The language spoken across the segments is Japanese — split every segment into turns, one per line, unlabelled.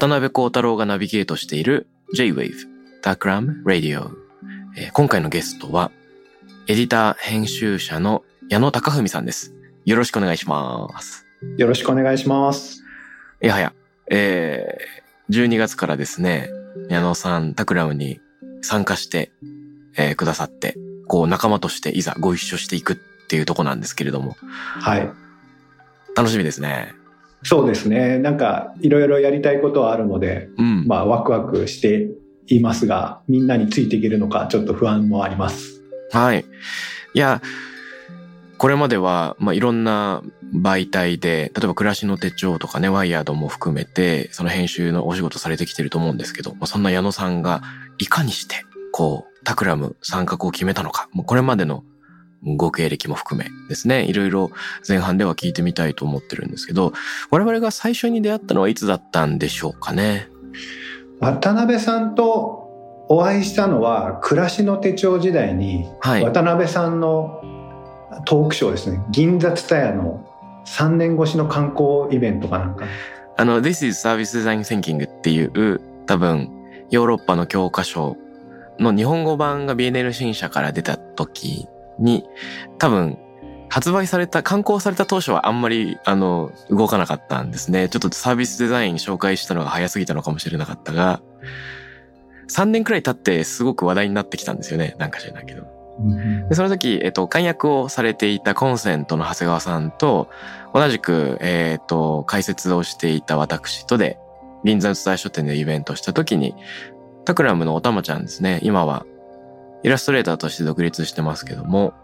渡辺幸太郎がナビゲートしている J-Wave Takram Radio、えー今回のゲストはエディター編集者の矢野貴文さんです。よろしくお願いします。
よろしくお願いします。
いやはや、えー、12月からですね、矢野さん、タクラムに参加して、えーくださって、こう仲間としていざご一緒していくっていうとこなんですけれども、
はい。
楽しみですね。
そうですね。なんか、いろいろやりたいことはあるので、
うん。
まあ、ワクワクしていますが、みんなについていけるのか、ちょっと不安もあります。
はい。いや、これまでは、まあ、いろんな媒体で、例えば暮らしの手帳とかね、ワイヤードも含めて、その編集のお仕事されてきてると思うんですけど、まあ、そんな矢野さんが、いかにして、こう、タクラム参画を決めたのか、もうこれまでのご経歴も含めですね、いろいろ前半では聞いてみたいと思ってるんですけど、我々が最初に出会ったのはいつだったんでしょうかね？
渡辺さんとお会いしたのは、暮らしの手帳時代に、
はい。
渡辺さんのトークショーですね、銀座ツタヤの3年越しの観光イベントかなんか。
あの、This is Service Design Thinking っていう、多分、ヨーロッパの教科書の日本語版が BNL 新社から出た時に、多分、発売された、刊行された当初はあんまり、あの、動かなかったんですね。ちょっとサービスデザイン紹介したのが早すぎたのかもしれなかったが、3年くらい経ってすごく話題になってきたんですよね。なんか知らないけど。で、その時、えっと、解約をされていたコンセントの長谷川さんと、同じく、えっと、解説をしていた私とで、銀座の伝え書店でイベントをした時に、タクラムのおたまちゃんですね、今は、イラストレーターとして独立してますけども、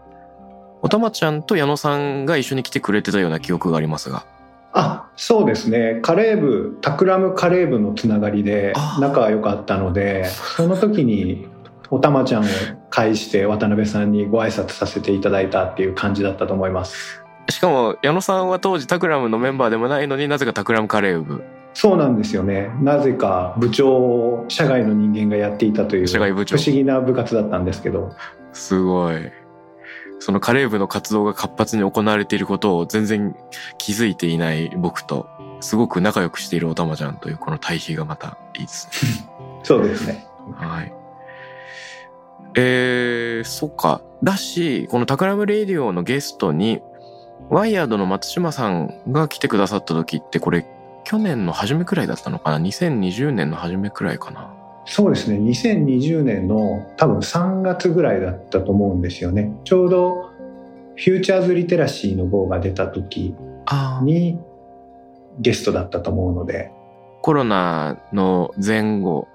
おたまちゃんと矢野さんが一緒に来てくれてたような記憶がありますが。
あ、そうですね。カレー部、タクラムカレー部のつながりで
あ
仲が良かったので、その時におたまちゃんを介して渡辺さんにご挨拶させていただいたっていう感じだったと思います。
しかも、矢野さんは当時タクラムのメンバーでもないのになぜかタクラムカレー部、
そうなんですよね。なぜか部長を社外の人間がやっていたという不
社外部長
思議な部活だったんですけど、
すごい。そのカレー部の活動が活発に行われていることを全然気づいていない僕と、すごく仲良くしているおたまちゃんというこの対比がまたいいですね。
そうですね。
はい。えー、そっか。だし、このタクラムレディオのゲストに、ワイヤードの松島さんが来てくださった時って、これ、去年の初めくらいだったのかな ?2020 年の初めくらいかな
そうですね。2020年の多分3月ぐらいだったと思うんですよね。ちょうどフューチャーズリテラシーの号が出た時。にゲストだったと思うので、
コロナの前後、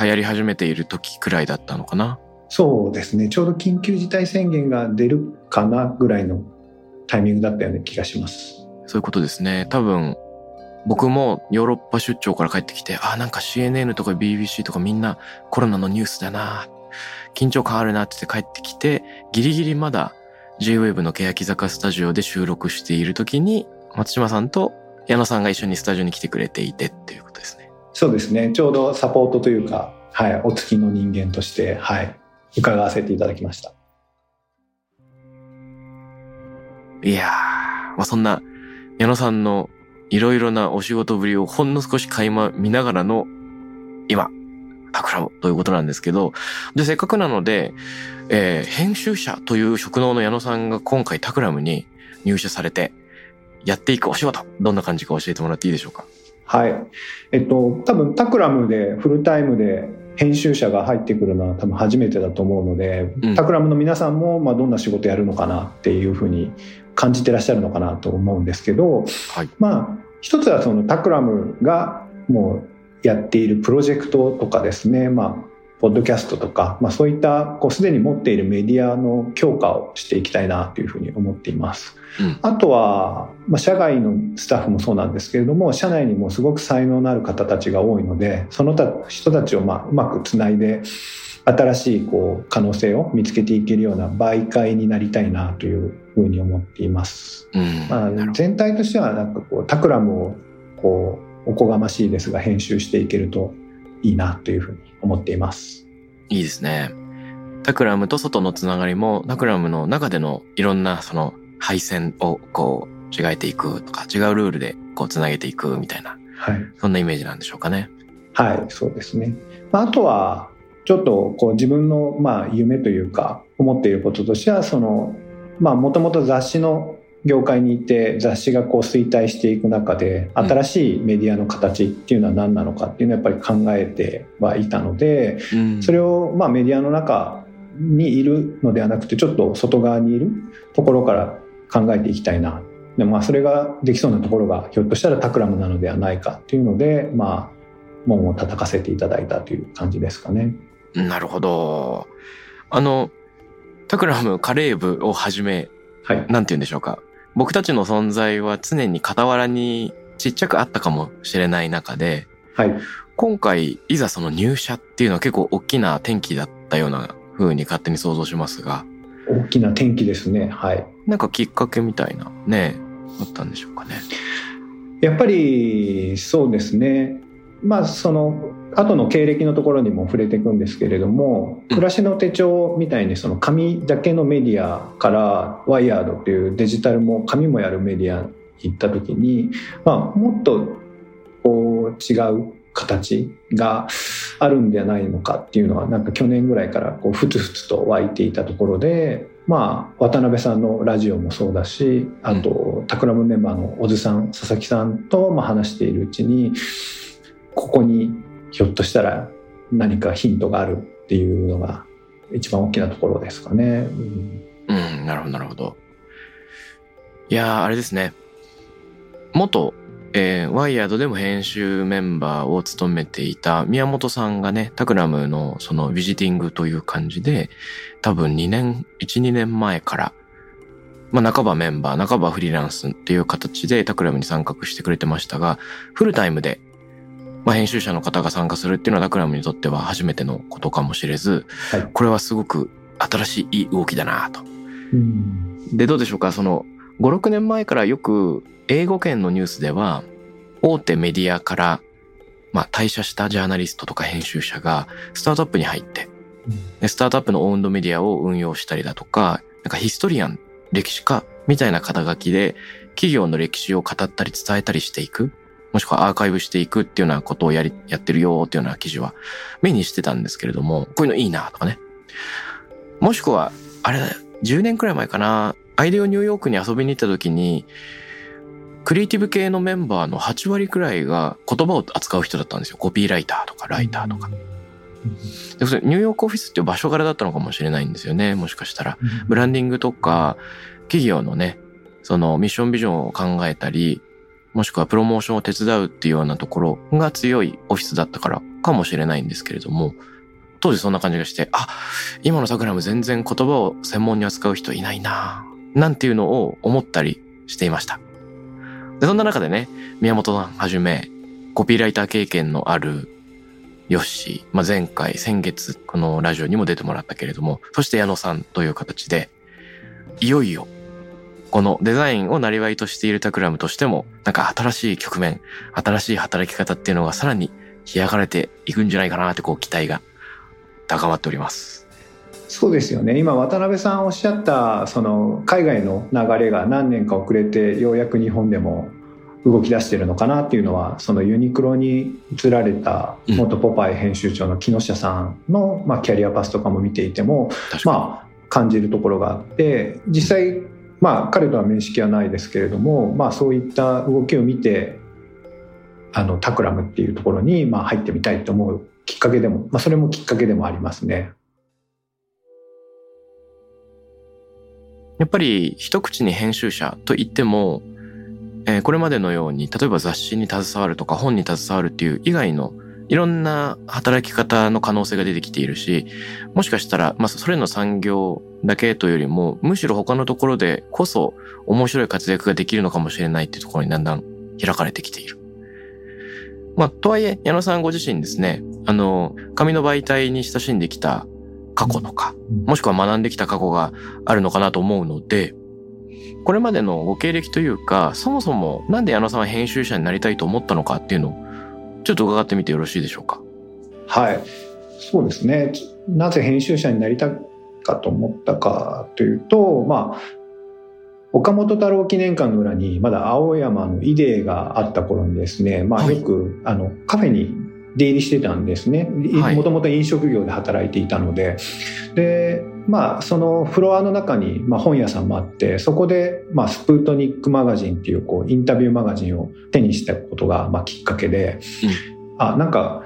流行り始めている時くらいだったのかな？
そうですね。ちょうど緊急事態宣言が出るかなぐらいのタイミングだったような気がします。
そういうことですね。多分、僕もヨーロッパ出張から帰ってきて、あ、なんか CNN とか BBC とかみんなコロナのニュースだな、緊張感あるなって帰ってきて、ギリギリまだ J-Wave の欅坂スタジオで収録している時に、松島さんと矢野さんが一緒にスタジオに来てくれていてっていうことですね。
そうですね。ちょうどサポートというか、はい、お付きの人間として、はい、伺わせていただきました。
いやー、まあ、そんな矢野さんのいろいろなお仕事ぶりをほんの少し垣間見ながらの今、タクラムということなんですけど、で、せっかくなので、えー編集者という職能の矢野さんが今回タクラムに入社されて、やっていくお仕事、どんな感じか教えてもらっていいでしょうか？
はい。えっと、多分タクラムでフルタイムで編集者が入ってくるのは多分初めてだと思うので、
うん
タクラムの皆さんもまあどんな仕事やるのかなっていうふうに感じてらっしゃるのかなと思うんですけど、
はい
まあ一つはそのタクラムがもうやっているプロジェクトとかですね、まあポッドキャストとか、まあ、そういったこうすでに持っているメディアの強化をしていきたいなというふうに思っています。
うん
あとは、まあ、社外のスタッフもそうなんですけれども社内にもすごく才能のある方たちが多いのでその他人たちをまあうまくつないで新しいこう可能性を見つけていけるような媒介になりたいなというふうに思っています。
うん
まあ全体としてはなんかこうタクラムをこうおこがましいですが編集していけるといいなというふうに思っています。
いいですね。タクラムと外のつながりも、タクラムの中でのいろんなその配線をこう違えていくとか、違うルールでこうつなげていくみたいな、
はい。
そんなイメージなんでしょうかね。
はい、そうですね。まああとは、ちょっとこう自分のまあ夢というか、思っていることとしては、その、まあもともと雑誌の業界にいて、雑誌がこう衰退していく中で、
うん
新しいメディアの形っていうのは何なのかっていうのはやっぱり考えてはいたので、
うん
それをまあメディアの中にいるのではなくて、ちょっと外側にいるところから考えていきたいな。でまあそれができそうなところがひょっとしたらタクラムなのではないかっていうので、まあ、門を叩かせていただいたという感じですかね。
なるほど。あの、タクラムカレー部をはじめ、
はい。
なんて言うんでしょうか。僕たちの存在は常に傍らにちっちゃくあったかもしれない中で、
はい。
今回、いざその入社っていうのは結構大きな転機だったような風に勝手に想像しますが、
大きな転機ですね。はい。
なんかきっかけみたいな、ね、あったんでしょうかね。
やっぱりそうですね。まあその後の経歴のところにも触れていくんですけれども、
うん。
暮らしの手帳みたいにその紙だけのメディアからワイヤードっていうデジタルも紙もやるメディアに行った時に、まあもっとこう違う形があるんではないのかっていうのはなんか去年ぐらいからこうふつふつと湧いていたところでまあ渡辺さんのラジオもそうだしあと、タクラムメンバーの小津さん佐々木さんとまあ話しているうちにここにひょっとしたら何かヒントがあるっていうのが一番大きなところですかね。うん
うん、なるほど、なるほど。いやー、あれですね。元、えーワイヤードでも編集メンバーを務めていた宮本さんがね、タクラムのそのビジティングという感じで、多分2年、1、2年前から、まあ半ばメンバー、半ばフリーランスっていう形でタクラムに参画してくれてましたが、フルタイムで、まあ編集者の方が参加するっていうのはタクラムにとっては初めてのことかもしれず、
はい。
これはすごく新しい動きだなと。
うん。
で、どうでしょうか？その、5、6年前からよく英語圏のニュースでは、大手メディアから、まあ退社したジャーナリストとか編集者がスタートアップに入って、でスタートアップのオウンドメディアを運用したりだとか、なんかヒストリアン、歴史家みたいな肩書きで企業の歴史を語ったり伝えたりしていく、もしくはアーカイブしていくっていうようなことをやり、やってるよっていうような記事は目にしてたんですけれども、こういうのいいなとかね。もしくは、あれだよ、10年くらい前かな、アイデオニューヨークに遊びに行った時に、クリエイティブ系のメンバーの8割くらいが言葉を扱う人だったんですよ。コピーライターとかライターとか。でそれニューヨークオフィスっていう場所柄だったのかもしれないんですよね。もしかしたら。ブランディングとか、企業のね、そのミッションビジョンを考えたり、もしくはプロモーションを手伝うっていうようなところが強いオフィスだったからかもしれないんですけれども、当時そんな感じがして、あ、今のサクラム全然言葉を専門に扱う人いないななんていうのを思ったりしていました。で、そんな中でね、宮本さんはじめ、コピーライター経験のあるヨッシー、まあ、前回、先月、このラジオにも出てもらったけれども、そして矢野さんという形で、いよいよ、このデザインを生りとしているタクラムとしても、なんか新しい局面、新しい働き方っていうのがさらに開かれていくんじゃないかなってこう期待が高まっております。
そうですよね今渡辺さんおっしゃったその海外の流れが何年か遅れてようやく日本でも動き出してるのかなっていうのはそのユニクロに移られた元ポパイ編集長の木下さんの、まあ、キャリアパスとかも見ていても。まあ感じるところがあって実際まあ彼とは面識はないですけれどもまあそういった動きを見てあのタクラムっていうところにまあ入ってみたいと思うきっかけでも、まあ、それもきっかけでもありますね。
やっぱり一口に編集者と言っても、えー、これまでのように例えば雑誌に携わるとか本に携わるっていう以外のいろんな働き方の可能性が出てきているし、もしかしたら、まあ、それの産業だけというよりも、むしろ他のところでこそ面白い活躍ができるのかもしれないっていうところにだんだん開かれてきている。まあ、とはいえ、矢野さんご自身ですね、あの、紙の媒体に親しんできた過去とか、もしくは学んできた過去があるのかなと思うので、これまでのご経歴というか、そもそもなんで矢野さんは編集者になりたいと思ったのかっていうのを、ちょっと伺ってみてよろしいでしょうか？
はい。そうですね。なぜ編集者になりたかと思ったかというと、まあ、岡本太郎記念館の裏にまだ青山のイデーがあった頃にですね、まあよく、はい、あのカフェに出入りしてたんですね。もともと飲食業で働いていたので。で、まあ、そのフロアの中に、まあ、本屋さんもあって、そこで、まあ、スプートニックマガジンっていう、こう、インタビューマガジンを手にしたことが、まあ、きっかけで、うん、あ、なんか、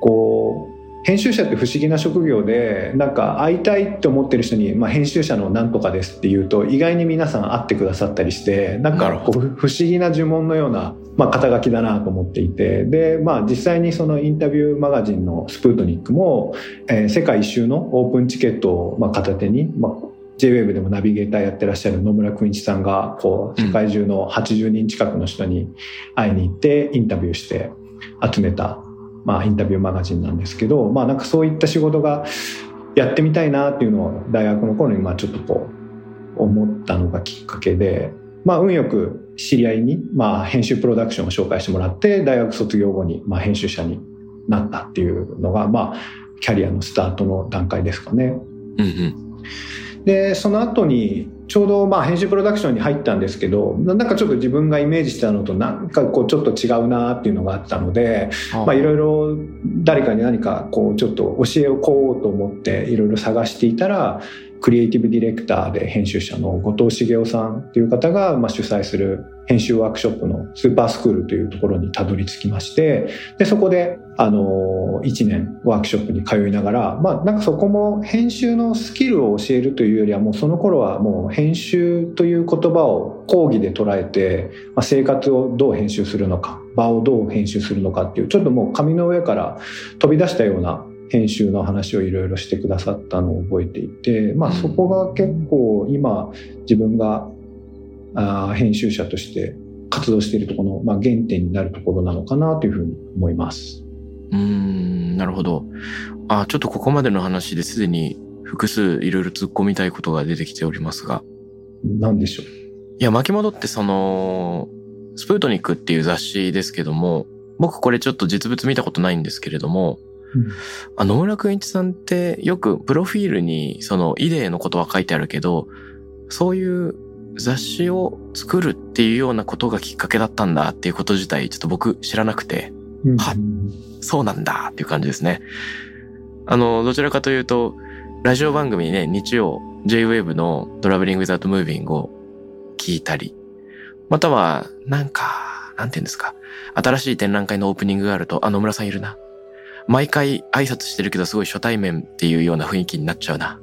こう、編集者って不思議な職業でなんか会いたいって思ってる人に、まあ、編集者のなんとかですって言うと意外に皆さん会ってくださったりしてなんかこう不思議な呪文のような、まあ、肩書きだなと思っていてで、まあ、実際にそのインタビューマガジンのスプートニックも、えー、世界一周のオープンチケットをまあ片手に、まあ JWAVE でもナビゲーターやってらっしゃる野村くん一さんがこう世界中の80人近くの人に会いに行ってインタビューして集めたまあ、インタビューマガジンなんですけど、まあ、なんかそういった仕事がやってみたいなっていうのを大学の頃にまあちょっとこう思ったのがきっかけで、まあ、運よく知り合いにまあ編集プロダクションを紹介してもらって大学卒業後にまあ編集者になったっていうのがまあキャリアのスタートの段階ですかね。うんうんでその後にちょうどまあ編集プロダクションに入ったんですけどなんかちょっと自分がイメージしたのとなんかこうちょっと違うなっていうのがあったのでまあいろいろ誰かに何かこうちょっと教えをこうと思っていろいろ探していたらクリエイティブディレクターで編集者の後藤茂雄さんっていう方がま主催する編集ワークショップのスーパースクールというところにたどり着きましてでそこであの1年ワークショップに通いながらまあなんかそこも編集のスキルを教えるというよりはもうその頃はもう編集という言葉を講義で捉えて、まあ、生活をどう編集するのか場をどう編集するのかっていうちょっともう紙の上から飛び出したような編集の話をいろいろしてくださったのを覚えていて、まあ、そこが結構今自分があ編集者として活動しているところの、まあ、原点になるところなのかなというふうに思います。
うんなるほど。あちょっとここまでの話ですでに複数いろいろ突っ込みたいことが出てきておりますが。
何でしょう？
いや、巻き戻ってその、スプートニックっていう雑誌ですけども、僕これちょっと実物見たことないんですけれども、うん、あ野村くん一さんってよくプロフィールにそのイデーのことは書いてあるけど、そういう雑誌を作るっていうようなことがきっかけだったんだっていうこと自体ちょっと僕知らなくて、うん、はそうなんだっていう感じですね。あの、どちらかというと、ラジオ番組ね、日曜 J-Wave のトラベリング・ザ・ット・ムービングを聞いたり、または、なんか、なんて言うんですか。新しい展覧会のオープニングがあると、あ、野村さんいるな。毎回挨拶してるけどすごい初対面っていうような雰囲気になっちゃうな。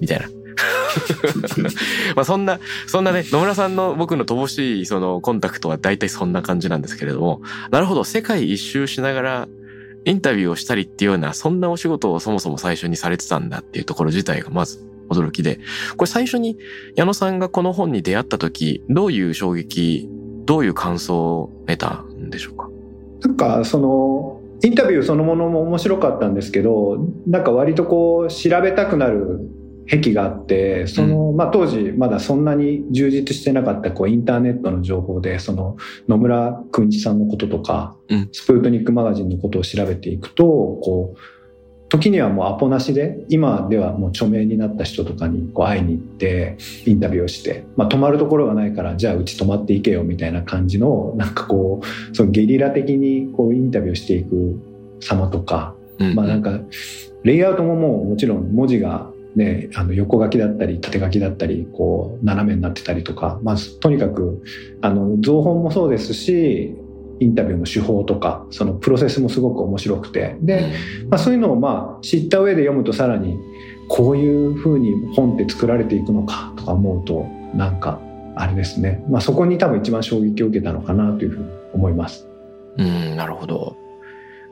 みたいな。まあそんな、そんなね、野村さんの僕の乏しいそのコンタクトは大体そんな感じなんですけれども、なるほど、世界一周しながらインタビューをしたりっていうような、そんなお仕事をそもそも最初にされてたんだっていうところ自体がまず驚きで、これ最初に矢野さんがこの本に出会った時、どういう衝撃、どういう感想を得たんでしょうか？
なんかそのインタビューそのものも面白かったんですけどなんか割とこう調べたくなる癖があってその、まあ、当時まだそんなに充実してなかったこうインターネットの情報でその野村くん一さんのこととか、うん、スプートニックマガジンのことを調べていくとこう時にはもうアポなしで今ではもう著名になった人とかにこう会いに行ってインタビューをして、まあ、泊まるところがないからじゃあうち泊まっていけよみたいな感じのなんかこうそのゲリラ的にこうインタビューしていく様とか、うん、まあなんかレイアウトももうもちろん文字がね、あの横書きだったり縦書きだったりこう斜めになってたりとか、まあ、とにかくあの造本もそうですしインタビューの手法とかそのプロセスもすごく面白くて。で、まあ、そういうのをまあ知った上で読むとさらにこういうふうに本って作られていくのかとか思うとなんかあれですね、まあ、そこに多分一番衝撃を受けたのかなというふうに思います。
うんなるほど。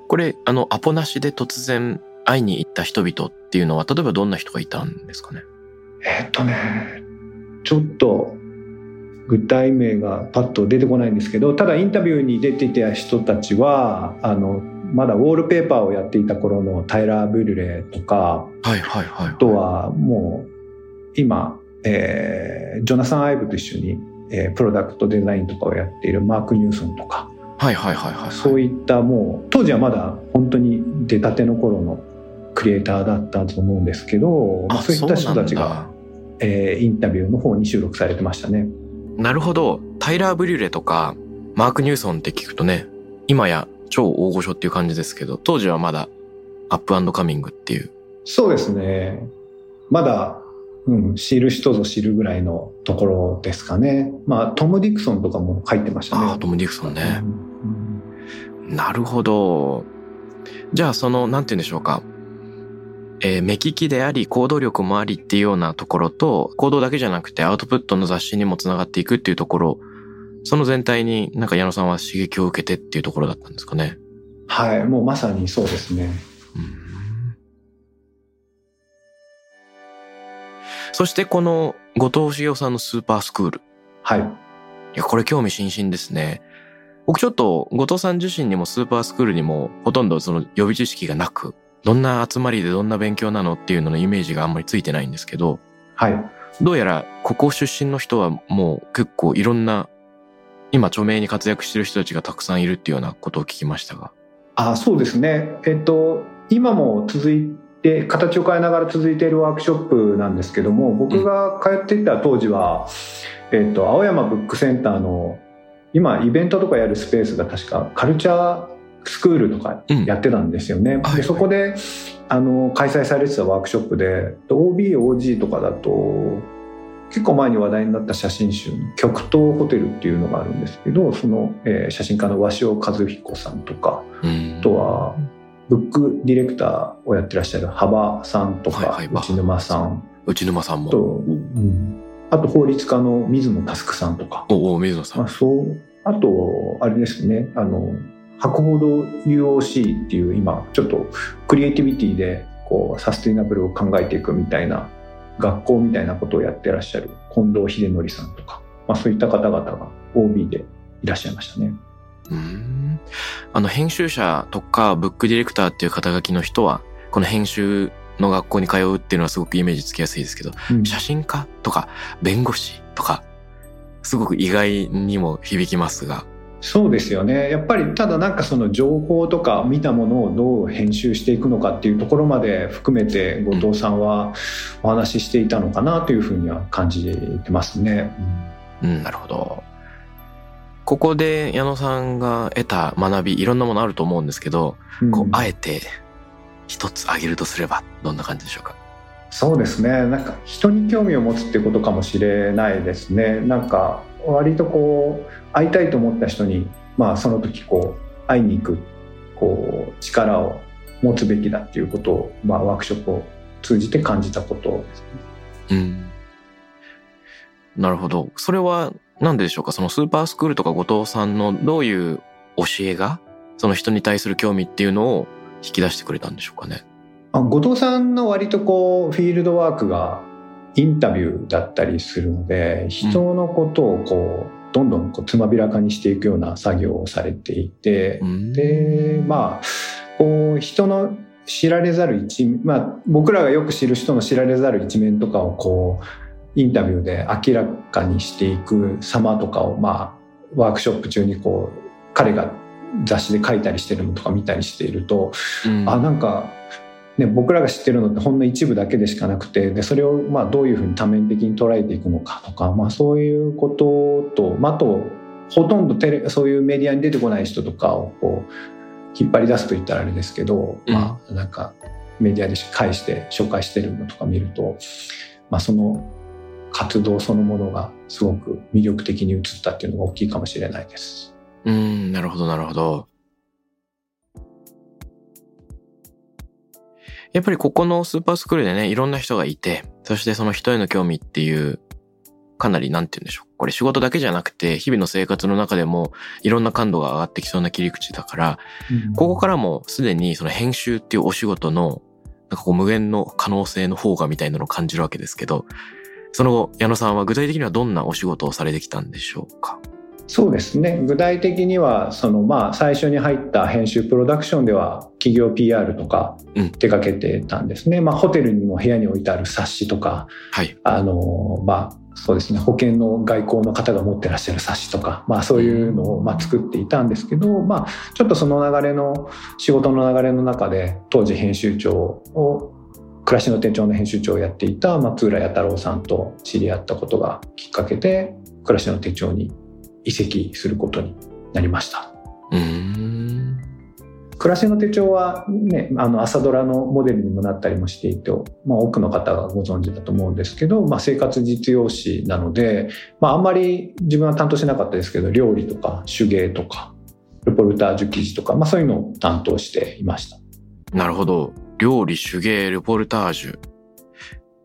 これあのアポなしで突然会いに行った人々っていうのは例えばどんな人がいたんですかね？
えっとねちょっと具体名がパッと出てこないんですけどただインタビューに出ていた人たちはあのまだウォールペーパーをやっていた頃のタイラー・ブルレとか、
はいはいはい、
あとはもう今、えー、ジョナサン・アイブと一緒に、えー、プロダクトデザインとかをやっているマーク・ニューソンとか、
はいはいはいはい、
そういったもう当時はまだ本当に出たての頃のクリエイターだったと思うんですけどそういった人たちが、えー、インタビューの方に収録されてましたね。
なるほど。タイラー・ブリュレとか、マーク・ニューソンって聞くとね、今や超大御所っていう感じですけど、当時はまだアップカミングっていう。
そうですね。まだ、うん、知る人ぞ知るぐらいのところですかね。まあ、トム・ディクソンとかも入ってましたね。
ああ、トム・ディクソンね。うん、なるほど。じゃあ、その、なんて言うんでしょうか。えー、目利きであり行動力もありっていうようなところと、行動だけじゃなくてアウトプットの雑誌にもつながっていくっていうところ、その全体になんか矢野さんは刺激を受けてっていうところだったんですかね。
はい、もうまさにそうですね。
そしてこの後藤茂雄さんのスーパースクール。
はい。い
や、これ興味津々ですね。僕ちょっと後藤さん自身にもスーパースクールにもほとんどその予備知識がなく、どんな集まりでどんな勉強なのっていうののイメージがあんまりついてないんですけど、
はい。
どうやらここ出身の人はもう結構いろんな今著名に活躍してる人たちがたくさんいるっていうようなことを聞きましたが。
あそうですね。えっと、今も続いて、形を変えながら続いているワークショップなんですけども、僕が通っていた当時は、うん、えっと、青山ブックセンターの今イベントとかやるスペースが確かカルチャースクールとかやってたんですよね。うん、でそこであの開催されてたワークショップで OBOG とかだと結構前に話題になった写真集「極東ホテル」っていうのがあるんですけどその、えー、写真家の鷲尾和彦さんとか、うん、あとはブックディレクターをやってらっしゃる幅さんとか、はいはい、内沼さん。
内沼さんも。
と、うん、あと法律家の水野佑さんとか。
おお水野さん、
まあ、そうあとあれですねあの博報堂 UOC っていう今ちょっとクリエイティビティでこうサステイナブルを考えていくみたいな学校みたいなことをやってらっしゃる近藤秀則さんとか、まあ、そういった方々が OB でいらっしゃいましたね。
うんあの編集者とかブックディレクターっていう肩書きの人はこの編集の学校に通うっていうのはすごくイメージつきやすいですけど、うん、写真家とか弁護士とかすごく意外にも響きますが
そうですよね。やっぱりただなんかその情報とか見たものをどう編集していくのかっていうところまで含めて後藤さんはお話ししていたのかなというふうには感じてますね。
うん、うん、なるほど。ここで矢野さんが得た学びいろんなものあると思うんですけど、うん、こうあえて一つ挙げるとすればどんな感じでしょうか？
そうですね。なんか人に興味を持つっていうことかもしれないですね。なんか割とこう会いたいと思った人に、まあ、その時こう会いに行くこう力を持つべきだっていうことを、まあ、ワークショップを通じて感じたことですね。
うん、なるほど。それは何でしょうか？そのスーパースクールとか後藤さんのどういう教えがその人に対する興味っていうのを引き出してくれたんでしょうかね？
あ後藤さんの割とこうフィールドワークがインタビューだったりするので人のことをこう、どんどんこうつまびらかにしていくような作業をされていて、でまあこう人の知られざる一面、まあ、僕らがよく知る人の知られざる一面とかをこうインタビューで明らかにしていく様とかを、まあ、ワークショップ中にこう彼が雑誌で書いたりしてるのとか見たりしていると、うん、あなんかね、僕らが知ってるのってほんの一部だけでしかなくてでそれをまあどういうふうに多面的に捉えていくのかとか、まあ、そういうことと、まあ、あとほとんどテレそういうメディアに出てこない人とかをこう引っ張り出すと言ったらあれですけど、うん、まあなんかメディアで返して紹介してるのとか見ると、まあ、その活動そのものがすごく魅力的に映ったっていうのが大きいかもしれないです。
うーん、なるほど、なるほど。やっぱりここのスーパースクールでね、いろんな人がいて、そしてその人への興味っていう、かなりなんて言うんでしょう。これ仕事だけじゃなくて、日々の生活の中でもいろんな感度が上がってきそうな切り口だから、ここからもすでにその編集っていうお仕事の、なんかこう無限の可能性の方がみたいなのを感じるわけですけど、その後、矢野さんは具体的にはどんなお仕事をされてきたんでしょうか？
そうですね。具体的にはそのまあ最初に入った編集プロダクションでは企業 PR とか
うん。
手掛けてたんですね、まあ、ホテルの部屋に置いてある冊子とか
はい。
あのまあそうですね。保険の外交の方が持ってらっしゃる冊子とか、まあ、そういうのをまあ作っていたんですけど、まあ、ちょっとその流れの仕事の流れの中で当時編集長を暮らしの手帳の編集長をやっていた松浦弥太郎さんと知り合ったことがきっかけで暮らしの手帳に移籍することになりました。
ん。
暮らしの手帳はね、あの朝ドラのモデルにもなったりもしていて、まあ、多くの方がご存知だと思うんですけど、まあ、生活実用誌なので、まあ、あんまり自分は担当しなかったですけど料理とか手芸とかレポルタージュ記事とか、まあ、そういうのを担当していました。
なるほど。料理、手芸、レポルタージュ。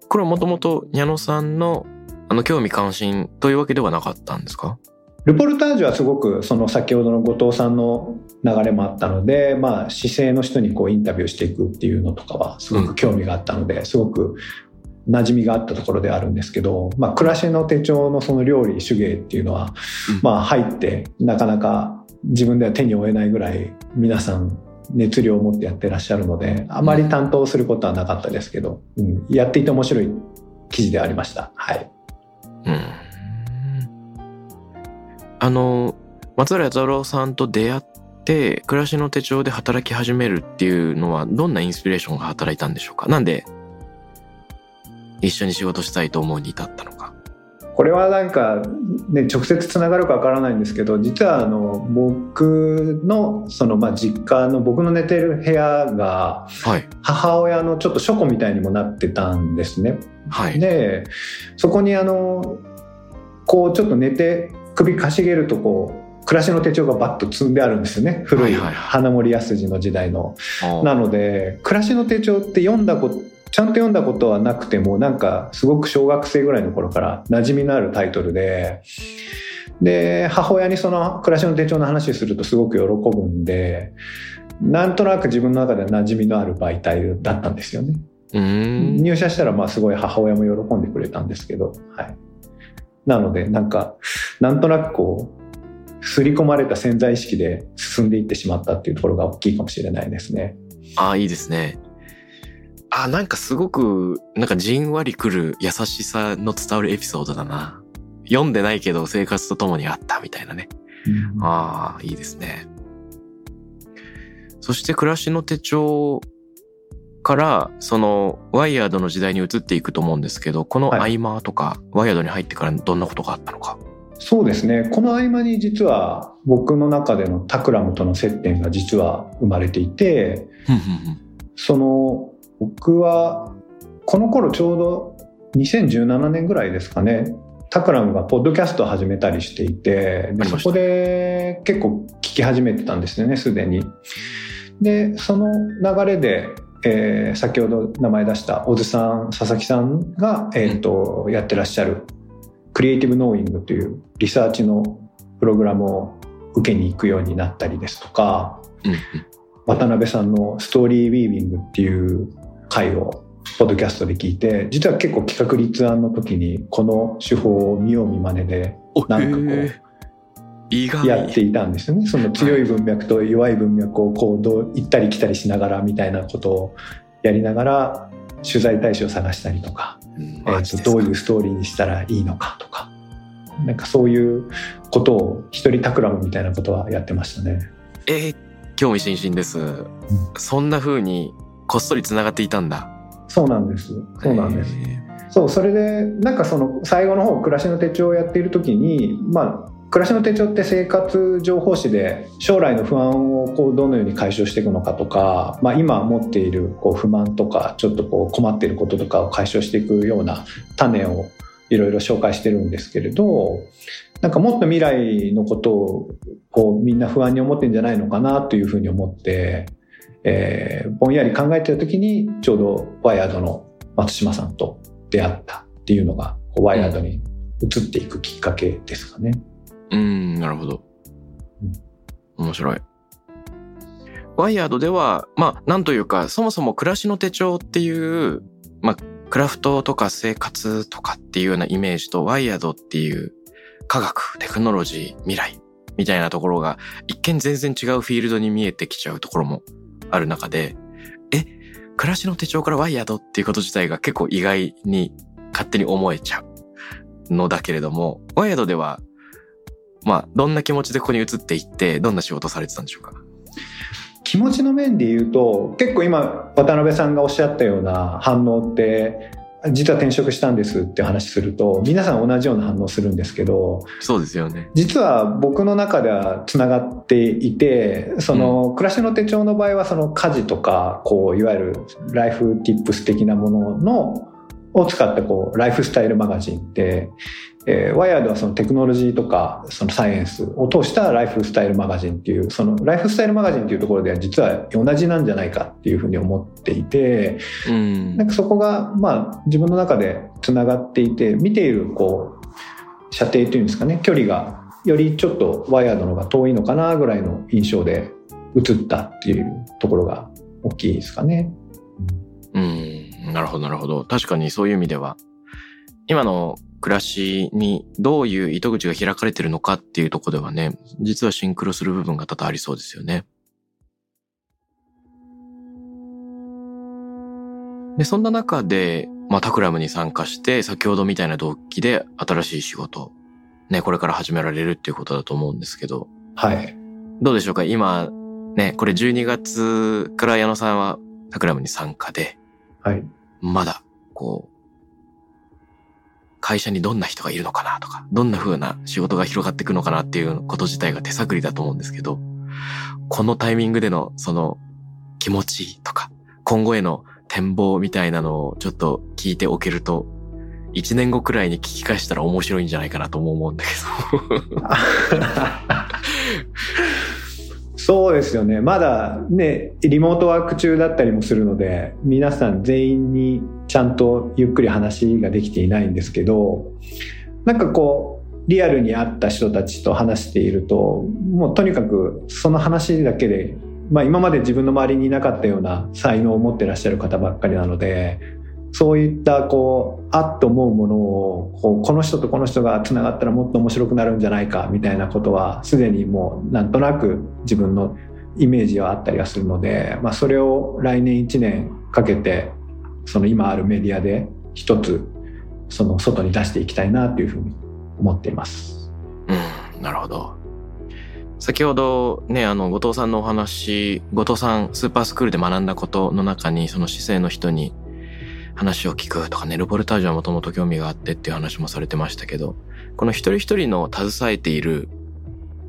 これはもともと矢野さんのあの興味関心というわけではなかったんですか？
ルポルタージュはすごくその先ほどの後藤さんの流れもあったので、まあ、姿勢の人にこうインタビューしていくっていうのとかはすごく興味があったので、すごく馴染みがあったところであるんですけど、まあ、暮らしの手帳のその料理手芸っていうのは、
うん
まあ、入ってなかなか自分では手に負えないぐらい皆さん熱量を持ってやってらっしゃるのであまり担当することはなかったですけど、うん、やっていて面白い記事でありました。はい
うん。あの、松浦弥太郎さんと出会って、暮らしの手帳で働き始めるっていうのは、どんなインスピレーションが働いたんでしょうか？なんで、一緒に仕事したいと思うに至ったのか？
これはなんか、ね、直接つながるかわからないんですけど実はあの僕のその、まあ、実家の僕の寝てる部屋が
はい。
母親のちょっと書庫みたいにもなってたんですね。
はい。
でそこにあのこうちょっと寝て首かしげるとこう暮らしの手帳がバッと積んであるんですよね。古い花森康二の時代の。なので暮らしの手帳って読んだことちゃんと読んだことはなくてもなんかすごく小学生ぐらいの頃から馴染みのあるタイトルでで母親にその暮らしの手帳の話をするとすごく喜ぶんでなんとなく自分の中では馴染みのある媒体だったんですよね。入社したらまあすごい母親も喜んでくれたんですけど、はい、なのでなんかなんとなくこう刷り込まれた潜在意識で進んでいってしまったっていうところが大きいかもしれないですね。
ああ、いいですね。あーなんかすごく、なんかじんわりくる優しさの伝わるエピソードだな。読んでないけど生活とともにあったみたいなね。ああ、いいですね。そして暮らしの手帳から、その、ワイヤードの時代に移っていくと思うんですけど、この合
はい
間とか、ワイヤードに入ってからどんなことがあったのか。
そうですねこの合間に実は僕の中でのタクラムとの接点が実は生まれていてその僕はこの頃ちょうど2017年ぐらいですかねタクラムがポッドキャストを始めたりしていてそこで結構聞き始めてたんですよねすでに。でその流れで、えー先ほど名前出した小津さん佐々木さんが、えーとやってらっしゃるクリエイティブノーイングというリサーチのプログラムを受けに行くようになったりですとか
うんうん。
渡辺さんのストーリーウィービングっていう回をポッドキャストで聞いて実は結構企画立案の時にこの手法を見よう見まねで
お
なんかこうやっていたんですよね。その強い文脈と弱い文脈をこうどう行ったり来たりしながらみたいなことをやりながら取材対象を探したりとか、
うん。
えーとどういうストーリーにしたらいいのかとかなんかそういうことを一人タクラムみたいなことはやってましたね。
えー興味津々です。そんな風にこっそり繋がっていたんだ。
そうなんです。そうなんです。
へ
そうそれでなんかその最後の方暮らしの手帳をやっている時にまあ暮らしの手帳って生活情報誌で将来の不安をこうどのように解消していくのかとか、まあ、今持っているこう不満とかちょっとこう困っていることとかを解消していくような種をいろいろ紹介してるんですけれどなんかもっと未来のことをこうみんな不安に思ってんじゃないのかなというふうに思って、えーぼんやり考えてた時にちょうどワイヤードの松島さんと出会ったっていうのがこうワイヤードに移っていくきっかけですかね。
うん、うんなるほど。面白い。ワイヤードでは、まあ、なんというか、そもそも暮らしの手帳っていう、まあ、クラフトとか生活とかっていうようなイメージと、ワイヤードっていう科学、テクノロジー、未来みたいなところが、一見全然違うフィールドに見えてきちゃうところもある中で、え、暮らしの手帳からワイヤードっていうこと自体が結構意外に勝手に思えちゃうのだけれども、ワイヤードでは、まあ、どんな気持ちでここに移っていって、どんな仕事をされてたんでしょうか？
気持ちの面で言うと結構今渡辺さんがおっしゃったような反応って実は転職したんですって話すると皆さん同じような反応するんですけど
そうですよね。
実は僕の中ではつながっていてその暮らしの手帳の場合はその家事とかこういわゆるライフティップス的なもののを使ったこうライフスタイルマガジンで、えーワイヤードはそのテクノロジーとかそのサイエンスを通したライフスタイルマガジンっていうそのライフスタイルマガジンっていうところでは実は同じなんじゃないかっていうふうに思っていて
うん
なん。かそこがまあ自分の中でつながっていて見ているこう射程というんですかね距離がよりちょっとワイヤードの方が遠いのかなぐらいの印象で映ったっていうところが大きいですかね。
うん。なるほど、なるほど。確かにそういう意味では、今の暮らしにどういう糸口が開かれてるのかっていうところではね、実はシンクロする部分が多々ありそうですよね。で、そんな中で、まあ、タクラムに参加して、先ほどみたいな動機で新しい仕事、ね、これから始められるっていうことだと思うんですけど、
はい。
どうでしょうか？今、ね、これ12月から矢野さんはタクラムに参加で、
はい。
まだ、こう、会社にどんな人がいるのかなとか、どんな風な仕事が広がっていくのかなっていうこと自体が手探りだと思うんですけど、このタイミングでのその気持ちとか、今後への展望みたいなのをちょっと聞いておけると、一年後くらいに聞き返したら面白いんじゃないかなとも思うんだけど。
そうですよね。まだね、リモートワーク中だったりもするので、皆さん全員にちゃんとゆっくり話ができていないんですけど、なんかこう、リアルに会った人たちと話していると、もうとにかくその話だけで、まあ今まで自分の周りにいなかったような才能を持ってらっしゃる方ばっかりなので、そういったこう、あっと思うものを、こうこの人とこの人がつながったらもっと面白くなるんじゃないかみたいなことは、すでにもうなんとなく自分のイメージはあったりはするので、まあそれを来年1年かけて、その今あるメディアで一つ、その外に出していきたいなというふうに思っています。
うん、なるほど。先ほどね、あの、後藤さんのお話、後藤さんスーパースクールで学んだことの中に、その姿勢の人に話を聞くとかね、ルポルタージュはもともと興味があってっていう話もされてましたけど、この一人一人の携えている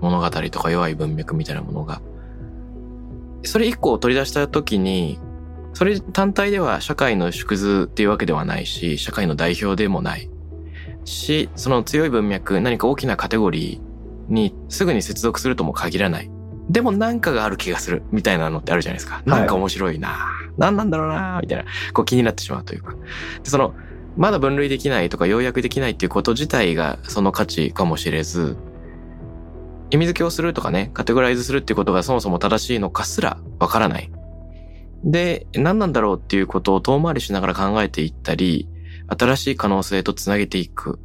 物語とか弱い文脈みたいなものが、それ一個を取り出した時に、それ単体では社会の縮図っていうわけではないし、社会の代表でもないし、その強い文脈、何か大きなカテゴリーにすぐに接続するとも限らない。でもなんかがある気がするみたいなのってあるじゃないですか。なんか面白いな、何なんだろうなみたいな、こう気になってしまうというか。でその、まだ分類できないとか要約できないっていうこと自体がその価値かもしれず、意味付けをするとかね、カテゴライズするっていうことがそもそも正しいのかすらわからない。で、何なんだろうっていうことを遠回りしながら考えていったり、新しい可能性とつなげていく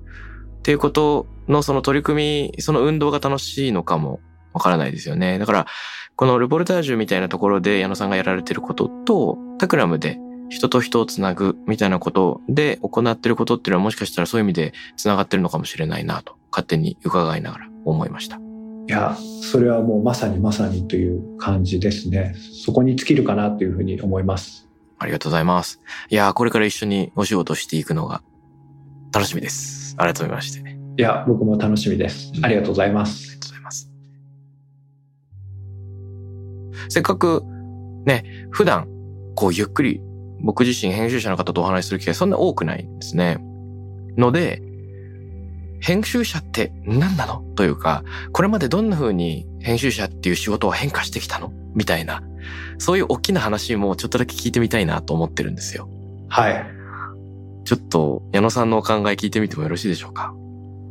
っていうことのその取り組み、その運動が楽しいのかもわからないですよね。だから、このルポルタージュみたいなところで矢野さんがやられてることと、タクラムで人と人をつなぐみたいなことで行ってることっていうのはもしかしたらそういう意味で繋がってるのかもしれないなと、勝手に伺いながら思いました。
いや、それはもうまさにまさにという感じですね。そこに尽きるかなというふうに思います。
ありがとうございます。いやー、これから一緒にお仕事していくのが楽しみです。改めまして。
いや、僕も楽しみです。ありがとうございます。
せっかくね、普段こうゆっくり僕自身編集者の方とお話しする機会そんな多くないんですね。ので、編集者って何なの？というか、これまでどんな風に編集者っていう仕事を変化してきたの？みたいな、そういう大きな話もちょっとだけ聞いてみたいなと思ってるんですよ。
はい。
ちょっと矢野さんのお考え聞いてみてもよろしいでしょうか？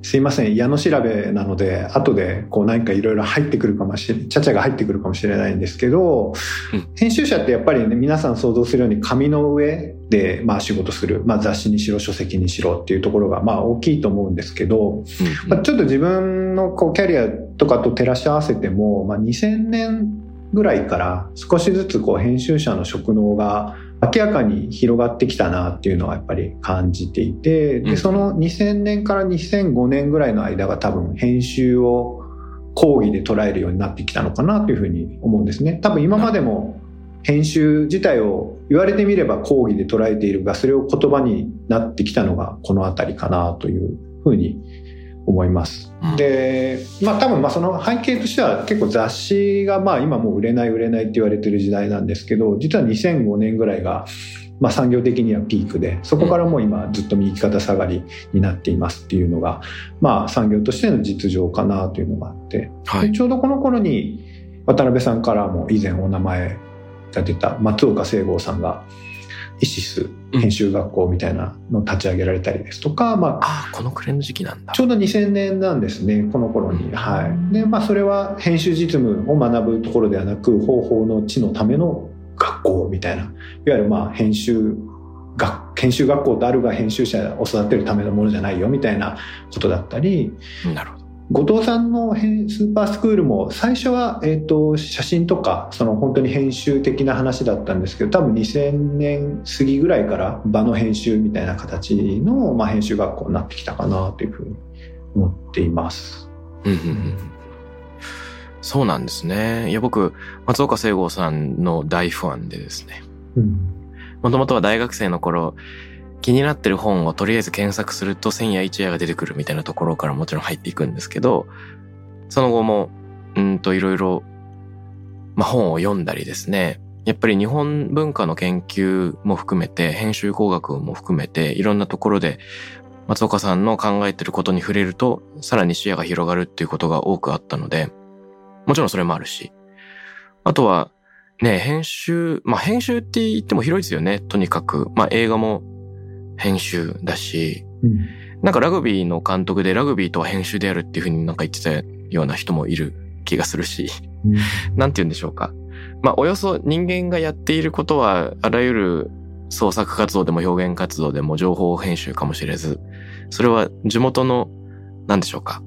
すいません矢野調べなので後でこう何かいろいろ入ってくるかもしれちゃちゃが入ってくるかもしれないんですけど、
うん。
編集者ってやっぱりね皆さん想像するように紙の上でまあ仕事する、まあ、雑誌にしろ書籍にしろっていうところがまあ大きいと思うんですけど、
うん
まあ、ちょっと自分のこうキャリアとかと照らし合わせても、まあ、2000年ぐらいから少しずつこう編集者の職能が明らかに広がってきたなっていうのはやっぱり感じていて、
うん
で、その2000年から2005年ぐらいの間が多分編集を講義で捉えるようになってきたのかなというふうに思うんですね。多分今までも編集自体を言われてみれば講義で捉えているが、それを言葉になってきたのがこのあたりかなというふうに思います。
うん
で、まあ多分まあその背景としては結構雑誌がまあ今もう売れない売れないって言われてる時代なんですけど、実は2005年ぐらいがまあ産業的にはピークで、そこからもう今ずっと右肩下がりになっていますっていうのが、まあ産業としての実情かなというのがあって、
はい。
でちょうどこの頃に渡辺さんからも以前お名前が出た松岡聖剛さんがイシス編集学校みたいなのを立ち上げられたりですとか、まあ
ああ、このくらいの時期なんだ。
ちょうど2000年なんですね、この頃に。はい。で、まあ、それは編集実務を学ぶところではなく、方法の知のための学校みたいな、いわゆるまあ、編集学、編集学校であるが編集者を育てるためのものじゃないよみたいなことだったり、
なるほど。
後藤さんの編スーパースクールも最初は、えっと写真とかその本当に編集的な話だったんですけど多分2000年過ぎぐらいから場の編集みたいな形の、まあ、編集学校になってきたかなというふうに思っています。
うんうんうんそうなんですね。いや、僕、松岡聖剛さんの大ファンでですね。
うん
もともとは大学生の頃、気になってる本をとりあえず検索すると千夜一夜が出てくるみたいなところからもちろん入っていくんですけど、その後も、うんといろいろ、まあ本を読んだりですね。やっぱり日本文化の研究も含めて、編集工学も含めて、いろんなところで松岡さんの考えてることに触れると、さらに視野が広がるっていうことが多くあったので、もちろんそれもあるし、あとは、ね、編集、まあ編集って言っても広いですよね、とにかく。まあ映画も編集だし、
うん
なんかラグビーの監督でラグビーとは編集であるっていうふうになんか言ってたような人もいる気がするし、なんて言うんでしょうか。まあおよそ人間がやっていることは、あらゆる創作活動でも表現活動でも情報編集かもしれず、それは地元の、なんでしょうか。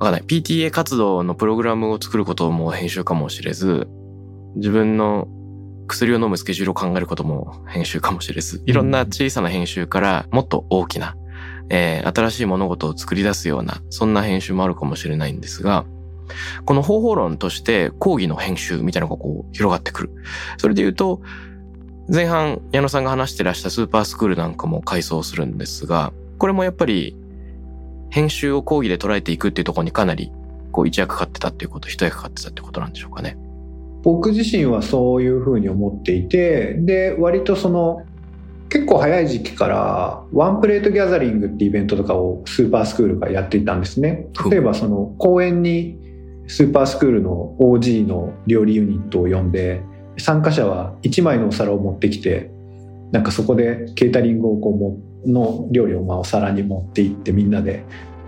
わかんない。PTA 活動のプログラムを作ることも編集かもしれず、自分の薬を飲むスケジュールを考えることも編集かもしれず、いろんな小さな編集からもっと大きな、えー新しい物事を作り出すような、そんな編集もあるかもしれないんですが、この方法論として講義の編集みたいなのがこう広がってくる。それで言うと、前半矢野さんが話してらしたスーパースクールなんかも改装するんですが、これもやっぱり編集を広義で捉えていくっていうところにかなりこう一役買ってたっていうこと、一役買ってたってことなんでしょうかね。
僕自身はそういうふうに思っていてで割とその結構早い時期からワンプレートギャザリングってイベントとかをスーパースクールがやっていたんですね。例えばその公園にスーパースクールの OG の料理ユニットを呼んで参加者は1枚のお皿を持ってきてなんかそこでケータリングをこうもの料理をまあお皿に持って行ってみんなで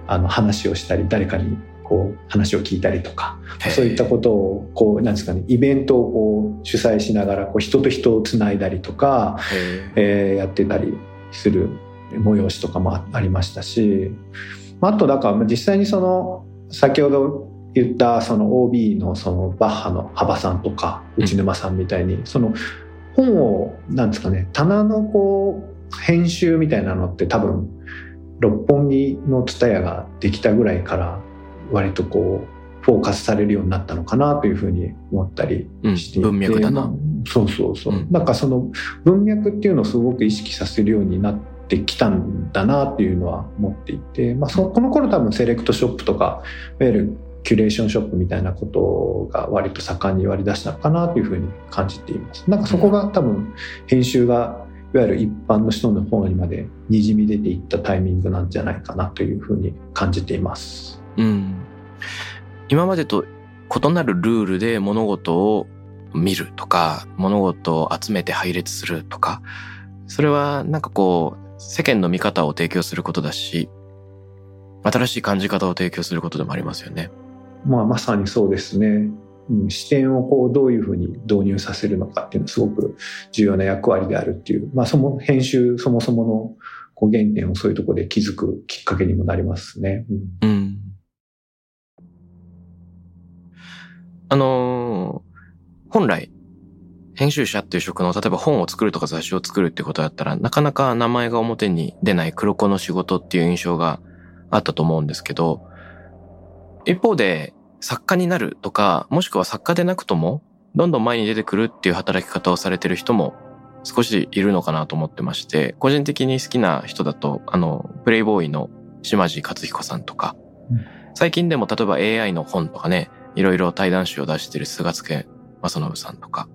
あの話をしたり誰かにこう話を聞いたりとかそういったことをこうなんですかねイベントをこう主催しながらこう人と人をつないだりとか、
へ
えーやってたりする催しとかもあありましたしまああとだからまあ実際にその先ほど言ったその OB のそのバッハの幅さんとか内沼さんみたいにその本をなんですかね棚のこう編集みたいなのって多分六本木の蔦屋ができたぐらいから割とこうフォーカスされるようになったのかなというふうに思ったり
うん
していて、
文脈だな。
まあそうそうそう、
うん。
なんかその文脈っていうのをすごく意識させるようになってきたんだなっていうのは思っていて、まあ、そこの頃多分セレクトショップとかいわゆるキュレーションショップみたいなことが割と盛んに割り出したのかなというふうに感じています。なんかそこが多分編集がわゆる一般の人の方にまでにじみ出ていったタイミングなんじゃないかなというふうに感じています。
うん。今までと異なるルールで物事を見るとか、物事を集めて配列するとか、それはなんかこう、世間の見方を提供することだし、新しい感じ方を提供することでもありますよね。
まあ、まさにそうですね。うん、視点をこうどういうふうに導入させるのかっていうのはすごく重要な役割であるっていう、まあ、その編集そもそものこう原点をそういうところで気づくきっかけにもなりますね。うん
うん。あのー本来、編集者っていう職の、例えば本を作るとか雑誌を作るってことだったら、なかなか名前が表に出ない黒子の仕事っていう印象があったと思うんですけど、一方で、作家になるとか、もしくは作家でなくとも、どんどん前に出てくるっていう働き方をされてる人も少しいるのかなと思ってまして、個人的に好きな人だと、あの、プレイボーイの島地克彦さんとか、
うん。
最近でも例えば AI の本とかね、いろいろ対談集を出してる菅助正信さんとか、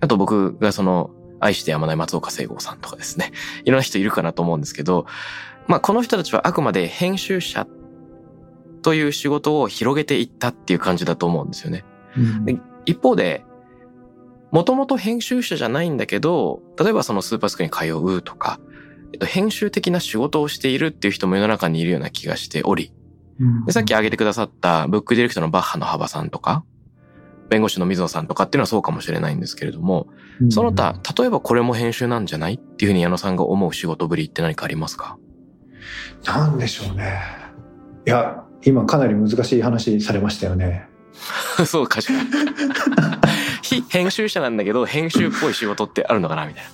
あと僕がその、愛してやまない松岡聖剛さんとかですね、いろんな人いるかなと思うんですけど、まあこの人たちはあくまで編集者という仕事を広げていったっていう感じだと思うんですよね。で一方で、もともと編集者じゃないんだけど、例えばそのスーパースクに通うとか、えっと、編集的な仕事をしているっていう人も世の中にいるような気がしており、でさっき挙げてくださったブックディレクターのバッハの幅さんとか、弁護士の水野さんとかっていうのはそうかもしれないんですけれども、その他、例えばこれも編集なんじゃないっていうふうに矢野さんが思う仕事ぶりって何かありますか？
なんでしょうね。いや、今かなり難しい話されましたよね。
そうかしら。非編集者なんだけど、編集っぽい仕事ってあるのかなみたいな。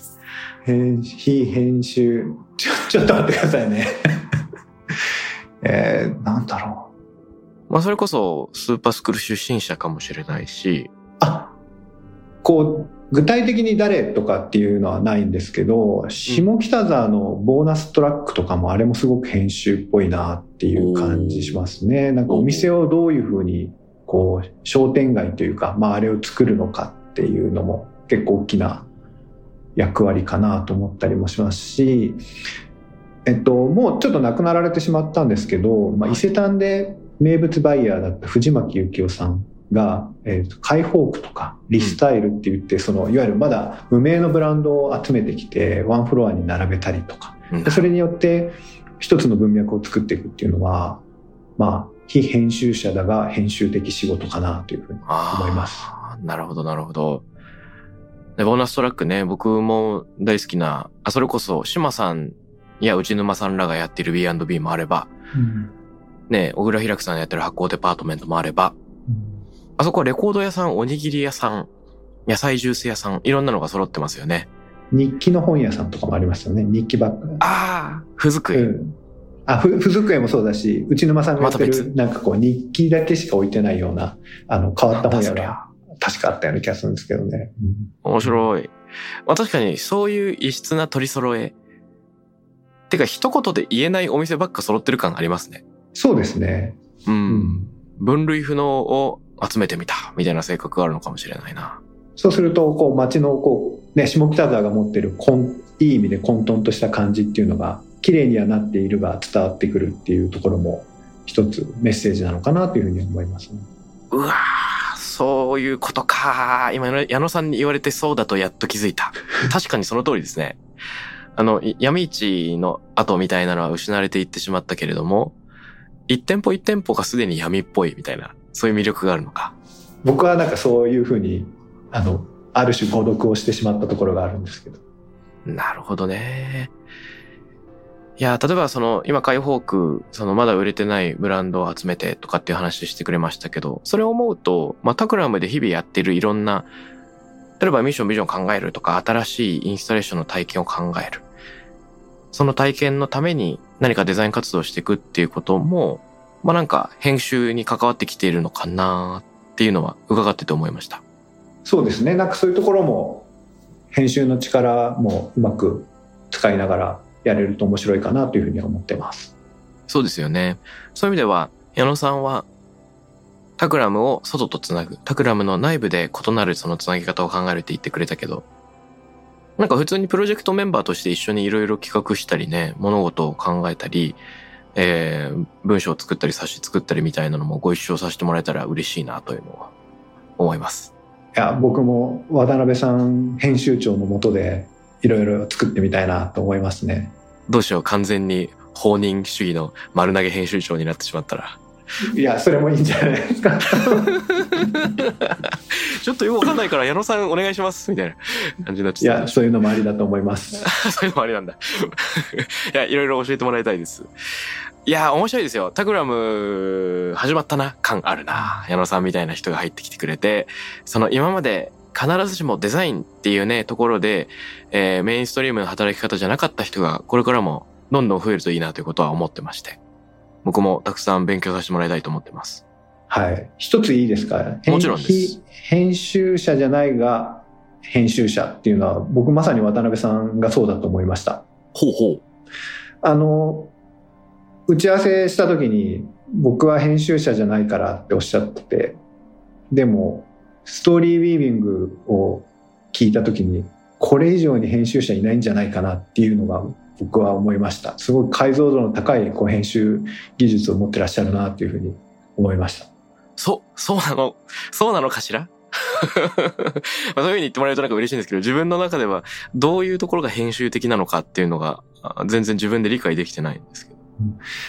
編非編集、ちょ、ちょっと待ってくださいね。えー、なんだろう。
まあそれこそスーパースクール出身者かもしれないし、
あこう具体的に誰とかっていうのはないんですけど下北沢のボーナストラックとかもあれもすごく編集っぽいなっていう感じしますね。なんかお店をどういうふうにこう商店街というか、まあ、あれを作るのかっていうのも結構大きな役割かなと思ったりもしますし、えっと、もうちょっと亡くなられてしまったんですけど、まあ、伊勢丹で名物バイヤーだった藤巻幸夫さんが、えーと解放区とかリスタイルって言って、そのいわゆるまだ無名のブランドを集めてきてワンフロアに並べたりとかそれによって一つの文脈を作っていくっていうのはまあ非編集者だが編集的仕事かなというふうに思います。
なるほど、なるほど。で、ボーナストラックね、僕も大好きな、あ、それこそ、島さんや内沼さんらがやってる B&B もあれば、ね、小倉平樹さんがやってる発酵デパートメントもあれば、あそこはレコード屋さん、おにぎり屋さん、野菜ジュース屋さん、いろんなのが揃ってますよね。
日記の本屋さんとかもありますよね日記ばっか
ああ、ふずくい。
うんあふふずくえもそうだし内沼さんがやって
また別
るなんかこう日記だけしか置いてないようなあの変わった本屋が確かあったような気がするんですけどね。
面白い。まあ確かにそういう異質な取り揃え。てか一言で言えないお店ばっか揃ってる感ありますね。
そうですね。
うん。
ん
分類不能を集めてみたみたいな性格があるのかもしれないな。
そうするとこう街のこう、ね、下北沢が持ってる混いい意味で混沌とした感じっていうのが綺麗にはなっているが伝わってくるっていうところも一つメッセージなのかなというふうに思いますね。
うわーそういうことか。今、矢野さんに言われてそうだとやっと気づいた。確かにその通りですね。あの、い闇市の後みたいなのは失われていってしまったけれども、一店舗一店舗がすでに闇っぽいみたいな、そういう魅力があるのか？
僕はなんかそういうふうにあのある種誤読をしてしまったところがあるんですけど。
なるほどね。いや、例えばその、今解放区、そのまだ売れてないブランドを集めてとかっていう話してくれましたけど、それを思うと、まあ、タクラムで日々やってるいろんな、例えばミッションビジョン考えるとか、新しいインスタレーションの体験を考える。その体験のために何かデザイン活動をしていくっていうことも、まあ、なんか編集に関わってきているのかなっていうのは伺ってて思いました。
そうですね。なんかそういうところも編集の力もうまく使いながらやれると面白いかなというふうには思ってます。
そうですよね。そういう意味では、矢野さんは、タクラムを外とつなぐ、タクラムの内部で異なるそのつなぎ方を考えるって言ってくれたけど、なんか普通にプロジェクトメンバーとして一緒にいろいろ企画したりね、物事を考えたり、えー、文章を作ったり冊子作ったりみたいなのもご一緒させてもらえたら嬉しいなというのは思います。
いや、僕も渡辺さん編集長のもとでいろいろ作ってみたいなと思いますね。
どうしよう、完全に放任主義の丸投げ編集長になってしまったら。
いや、それもいいんじゃないですか。
ちょっとよくわかんないから、矢野さんお願いします、みたいな感じになっち
ゃう。いや、そういうのもありだと思います。
そういうのもありなんだ。いや、いろいろ教えてもらいたいです。いや、面白いですよ。タクラム、始まったな、感あるな。矢野さんみたいな人が入ってきてくれて、その今まで必ずしもデザインっていうね、ところで、えー、メインストリームの働き方じゃなかった人が、これからもどんどん増えるといいなということは思ってまして。僕もたくさん勉強させてもらいたいと思ってます。
はい。一ついいですか？
もちろんです。
編集者じゃないが、編集者っていうのは、僕まさに渡辺さんがそうだと思いました。
ほうほう。
あの、打ち合わせした時に、僕は編集者じゃないからっておっしゃってて、でも、ストーリーウィービングを聞いた時に、これ以上に編集者いないんじゃないかなっていうのが僕は思いました。すごい解像度の高いこう編集技術を持ってらっしゃるなっていうふうに思いました。
そ、そうなの？そうなのかしら？そういうふうに言ってもらえるとなんか嬉しいんですけど、自分の中ではどういうところが編集的なのかっていうのが全然自分で理解できてないんですけど。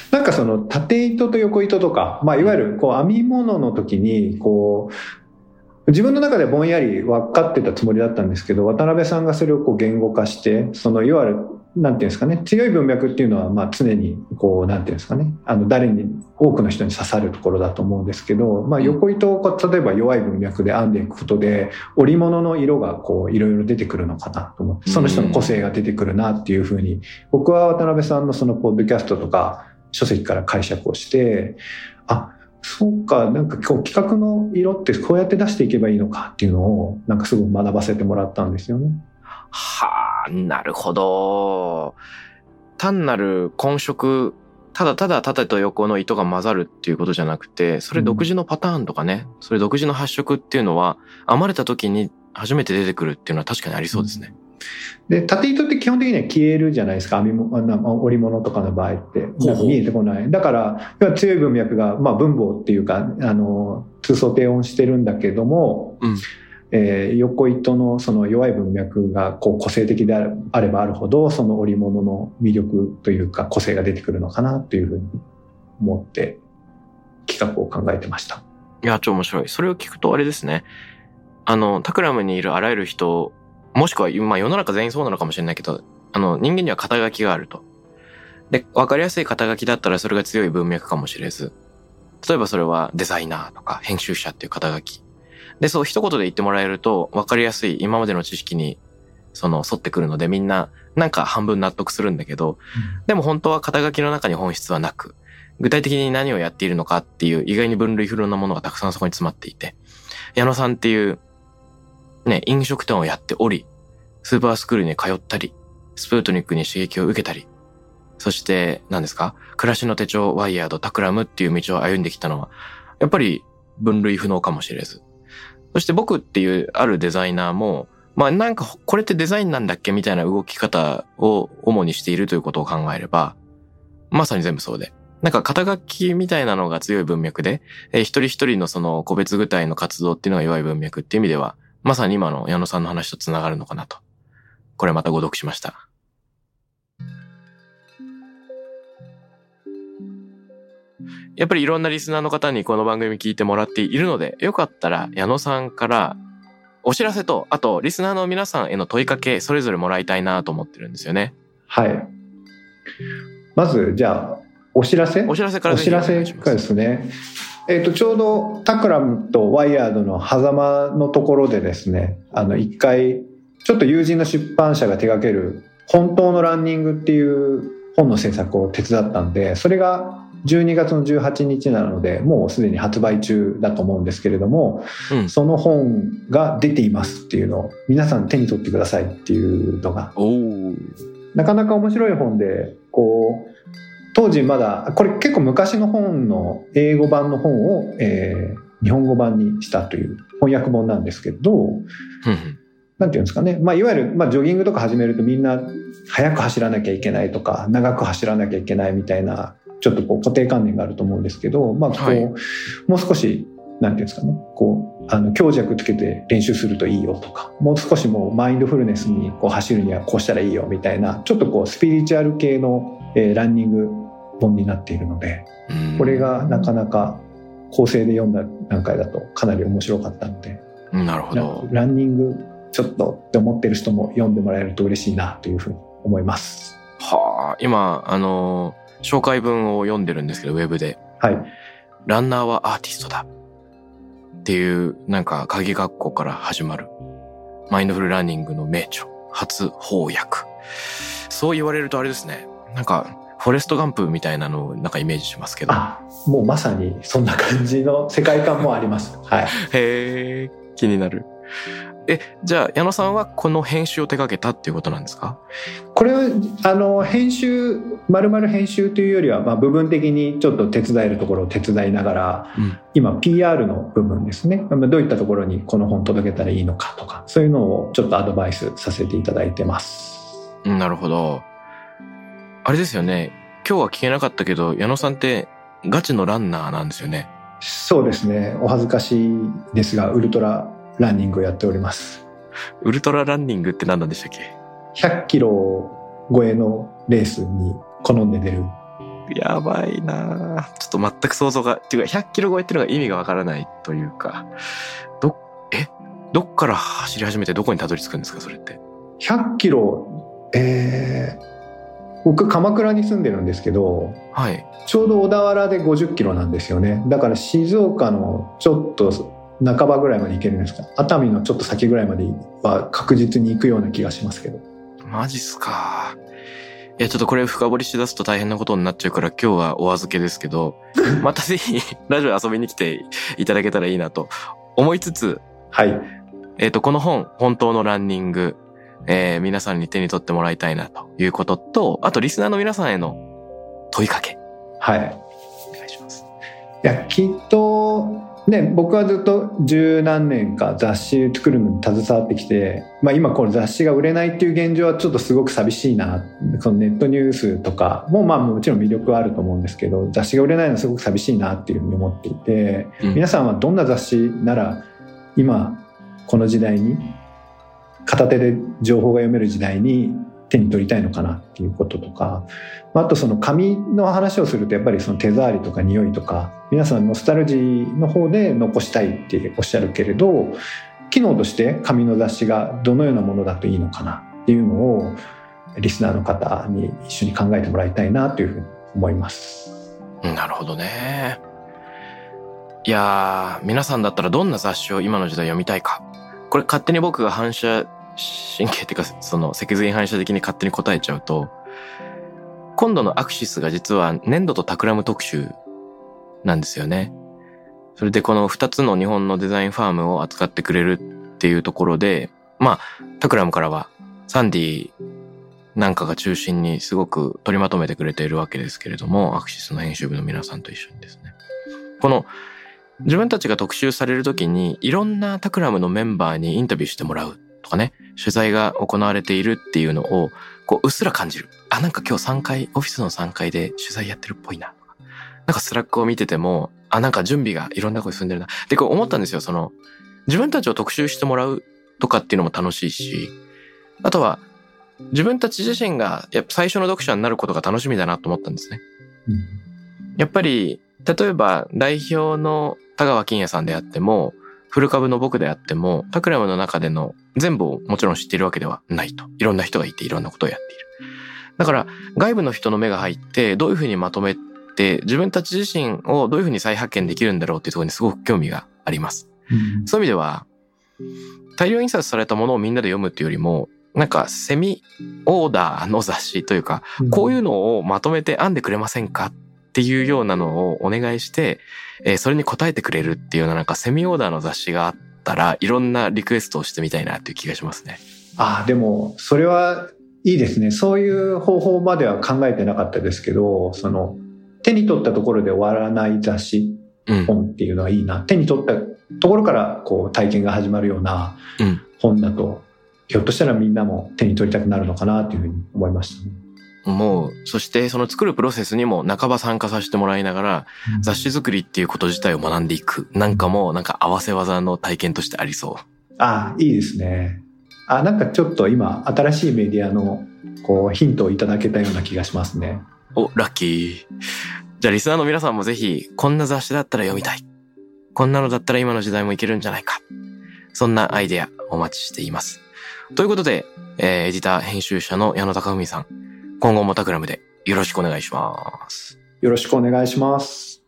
なんかその縦糸と横糸とか、まあいわゆるこう編み物の時にこう自分の中でぼんやり分かってたつもりだったんですけど、渡辺さんがそれをこう言語化して、そのいわゆる、なんていうんですかね、強い文脈っていうのは、まあ常に、こう、なんていうんですかね、あの、誰に、多くの人に刺さるところだと思うんですけど、まあ横糸を例えば弱い文脈で編んでいくことで、織物の色がこう、いろいろ出てくるのかなと思って、その人の個性が出てくるなっていうふうに、僕は渡辺さんのそのポッドキャストとか、書籍から解釈をして、あ、そうか、なんか今日企画の色ってこうやって出していけばいいのかっていうのを、なんかすぐ学ばせてもらったんですよね。
はあ、なるほど。単なる混色、ただただ縦と横の糸が混ざるっていうことじゃなくて、それ独自のパターンとかね、うん、それ独自の発色っていうのは、編まれた時に初めて出てくるっていうのは確かにありそうですね。うん
で、縦糸って基本的には消えるじゃないですか。編み物、織物とかの場合って。見えてこない。だから、強い文脈が、まあ文法っていうか、あの、通奏低音してるんだけども、うん、えー、横糸のその弱い文脈がこう個性的であればあるほど、その織物の魅力というか個性が出てくるのかなっていうふうに思って企画を考えてました。
いや、超面白い。それを聞くとあれですね。あの、タクラムにいるあらゆる人もしくは、まあ世の中全員そうなのかもしれないけど、あの、人間には肩書きがあると。で、わかりやすい肩書きだったらそれが強い文脈かもしれず。例えばそれはデザイナーとか編集者っていう肩書き。で、そう一言で言ってもらえると、わかりやすい今までの知識に、その、沿ってくるのでみんな、なんか半分納得するんだけど、うん、でも本当は肩書きの中に本質はなく、具体的に何をやっているのかっていう意外に分類不良なものがたくさんそこに詰まっていて、矢野さんっていうね、飲食店をやっており、スーパースクールに通ったり、スプートニックに刺激を受けたり、そして何ですか暮らしの手帳、ワイヤード、タクラムっていう道を歩んできたのは、やっぱり分類不能かもしれず。そして僕っていうあるデザイナーも、まあなんかこれってデザインなんだっけみたいな動き方を主にしているということを考えれば、まさに全部そうで。なんか肩書きみたいなのが強い文脈で、えー、一人一人のその個別具体の活動っていうのが弱い文脈っていう意味では、まさに今の矢野さんの話と繋がるのかなと。これまた誤読しました。やっぱりいろんなリスナーの方にこの番組聞いてもらっているので、よかったら矢野さんからお知らせと、あとリスナーの皆さんへの問いかけ、それぞれもらいたいなと思ってるんですよね。
はい。まず、じゃあ、お知らせ
お知らせから
お知らせからですね。えっ、ー、と、ちょうどタクラムとワイヤードの狭間のところでですね、あの、一回、ちょっと友人の出版社が手掛ける本当のランニングっていう本の制作を手伝ったんで、それが12月の18日なので、もうすでに発売中だと思うんですけれども、うん、その本が出ていますっていうのを皆さん手に取ってくださいっていうのが、なかなか面白い本で、こう、当時まだ、これ結構昔の本の英語版の本を、えー、日本語版にしたという翻訳本なんですけど、なんていうんですかね、まあ、いわゆる、まあ、ジョギングとか始めるとみんな速く走らなきゃいけないとか長く走らなきゃいけないみたいなちょっとこう固定観念があると思うんですけど、まあこう、
はい
もう少しなんていうんですかねこうあの強弱つけて練習するといいよとかもう少しもうマインドフルネスにこう走るにはこうしたらいいよみたいなちょっとこうスピリチュアル系の、えーランニング本になっているので
うん
これがなかなか構成で読んだ段階だとかなり面白かったので
うんなるほ
ラ
ど。
ランニングちょっとって思ってる人も読んでもらえると嬉しいなというふうに思います。
はあ、今、あのー紹介文を読んでるんですけど、ウェブで。
はい。
ランナーはアーティストだ。っていう、なんか、鍵括弧から始まる。マインドフルランニングの名著。初翻訳。そう言われるとあれですね。なんか、フォレストガンプみたいなのをなんかイメージしますけど。
あ、もうまさにそんな感じの世界観もあります。はい。
へえ、気になる。え、じゃあ、矢野さんはこの編集を手掛けたっていうことなんですか？
これは、あの、編集、まるまる編集というよりは、まあ、部分的にちょっと手伝えるところを手伝いながら、
うん
今、PR の部分ですね。まあどういったところにこの本届けたらいいのかとか、そういうのをちょっとアドバイスさせていただいてます。
うんなるほど。あれですよね。今日は聞けなかったけど、矢野さんってガチのランナーなんですよね。
そうですね。お恥ずかしいですが、ウルトラランニングをやっております。
ウルトラランニングって何なんでしたっけ
？100キロ超えのレースに好んで出る。
やばいなあちょっと全く想像が、っていうか100キロ超えっていうのが意味がわからないというか、ど、え？どっから走り始めてどこにたどり着くんですかそれって
？100キロ、えー僕鎌倉に住んでるんですけど、
はい。
ちょうど小田原で50キロなんですよね。だから静岡のちょっと半ばぐらいまで行けるんですか？熱海のちょっと先ぐらいまでは確実に行くような気がしますけど。
マジっすか。いや、ちょっとこれ深掘りしだすと大変なことになっちゃうから今日はお預けですけど、またぜひラジオ遊びに来ていただけたらいいなと思いつつ、
はい。
えっ、と、この本、本当のランニング、えー皆さんに手に取ってもらいたいなということと、あとリスナーの皆さんへの問いかけ、
はい。
お願いします。
いやきっとね僕はずっと十何年か雑誌作るのに携わってきて、まあ、今この雑誌が売れないっていう現状はちょっとすごく寂しいな。そのネットニュースとかもまあもちろん魅力はあると思うんですけど雑誌が売れないのはすごく寂しいなっていうふうに思っていて、
うん。
皆さんはどんな雑誌なら今この時代に片手で情報が読める時代に手に取りたいのかなっていうこととかまああとその紙の話をするとやっぱりその手触りとか匂いとか皆さんノスタルジーの方で残したいっておっしゃるけれど機能として紙の雑誌がどのようなものだといいのかなっていうのをリスナーの方に一緒に考えてもらいたいなというふうに思います。
なるほどね。いや、皆さんだったらどんな雑誌を今の時代読みたいか。これ勝手に僕が反射神経っていうか、その脊髄反射的に勝手に答えちゃうと、今度のアクシスが実は粘土とタクラム特集なんですよね。それでこの二つの日本のデザインファームを扱ってくれるっていうところで、まあ、タクラムからはサンディなんかが中心にすごく取りまとめてくれているわけですけれども、アクシスの編集部の皆さんと一緒にですね。この自分たちが特集されるときにいろんなタクラムのメンバーにインタビューしてもらうとかね、取材が行われているっていうのをこううっすら感じる。あ、なんか今日3階、オフィスの3階で取材やってるっぽいな。なんかスラックを見てても、あ、なんか準備がいろんなとこに進んでるな。で、こう思ったんですよ。その、自分たちを特集してもらうとかっていうのも楽しいし、あとは、自分たち自身がやっぱ最初の読者になることが楽しみだなと思ったんですね。やっぱり、例えば代表の田川金也さんであっても、フル株の僕であっても、タクラムの中での全部をもちろん知っているわけではないと。いろんな人がいていろんなことをやっている。だから、外部の人の目が入って、どういうふうにまとめて、自分たち自身をどういうふうに再発見できるんだろうっていうところにすごく興味があります。そういう意味では、大量印刷されたものをみんなで読むっていうよりも、なんかセミオーダーの雑誌というか、こういうのをまとめて編んでくれませんかっていうようなのをお願いして、えーそれに答えてくれるっていうようななんかセミオーダーの雑誌があったら、いろんなリクエストをしてみたいなっていう気がしますね。
ああ、でも、それはいいですね。そういう方法までは考えてなかったですけど、その、手に取ったところで終わらない雑誌、
うん。
本っていうのはいいな。手に取ったところから、こう、体験が始まるような
うん
本だとひょっとしたらみんなも手に取りたくなるのかなというふうに思いましたね。
もう、そしてその作るプロセスにも半ば参加させてもらいながら、雑誌作りっていうこと自体を学んでいく。なんかもう、なんか合わせ技の体験としてありそう。
ああ、いいですね。あ、なんかちょっと今、新しいメディアの、こう、ヒントをいただけたような気がしますね。
お、ラッキー。じゃあリスナーの皆さんもぜひ、こんな雑誌だったら読みたい。こんなのだったら今の時代もいけるんじゃないか。そんなアイデアお待ちしています。ということで、えー、エディター編集者の矢野隆文さん、今後もタクラムでよろしくお願いします。
よろしくお願いします。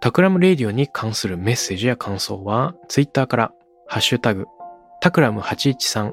タクラムレディオに関するメッセージや感想は、ツイッターから、ハッシュタグ、タクラム813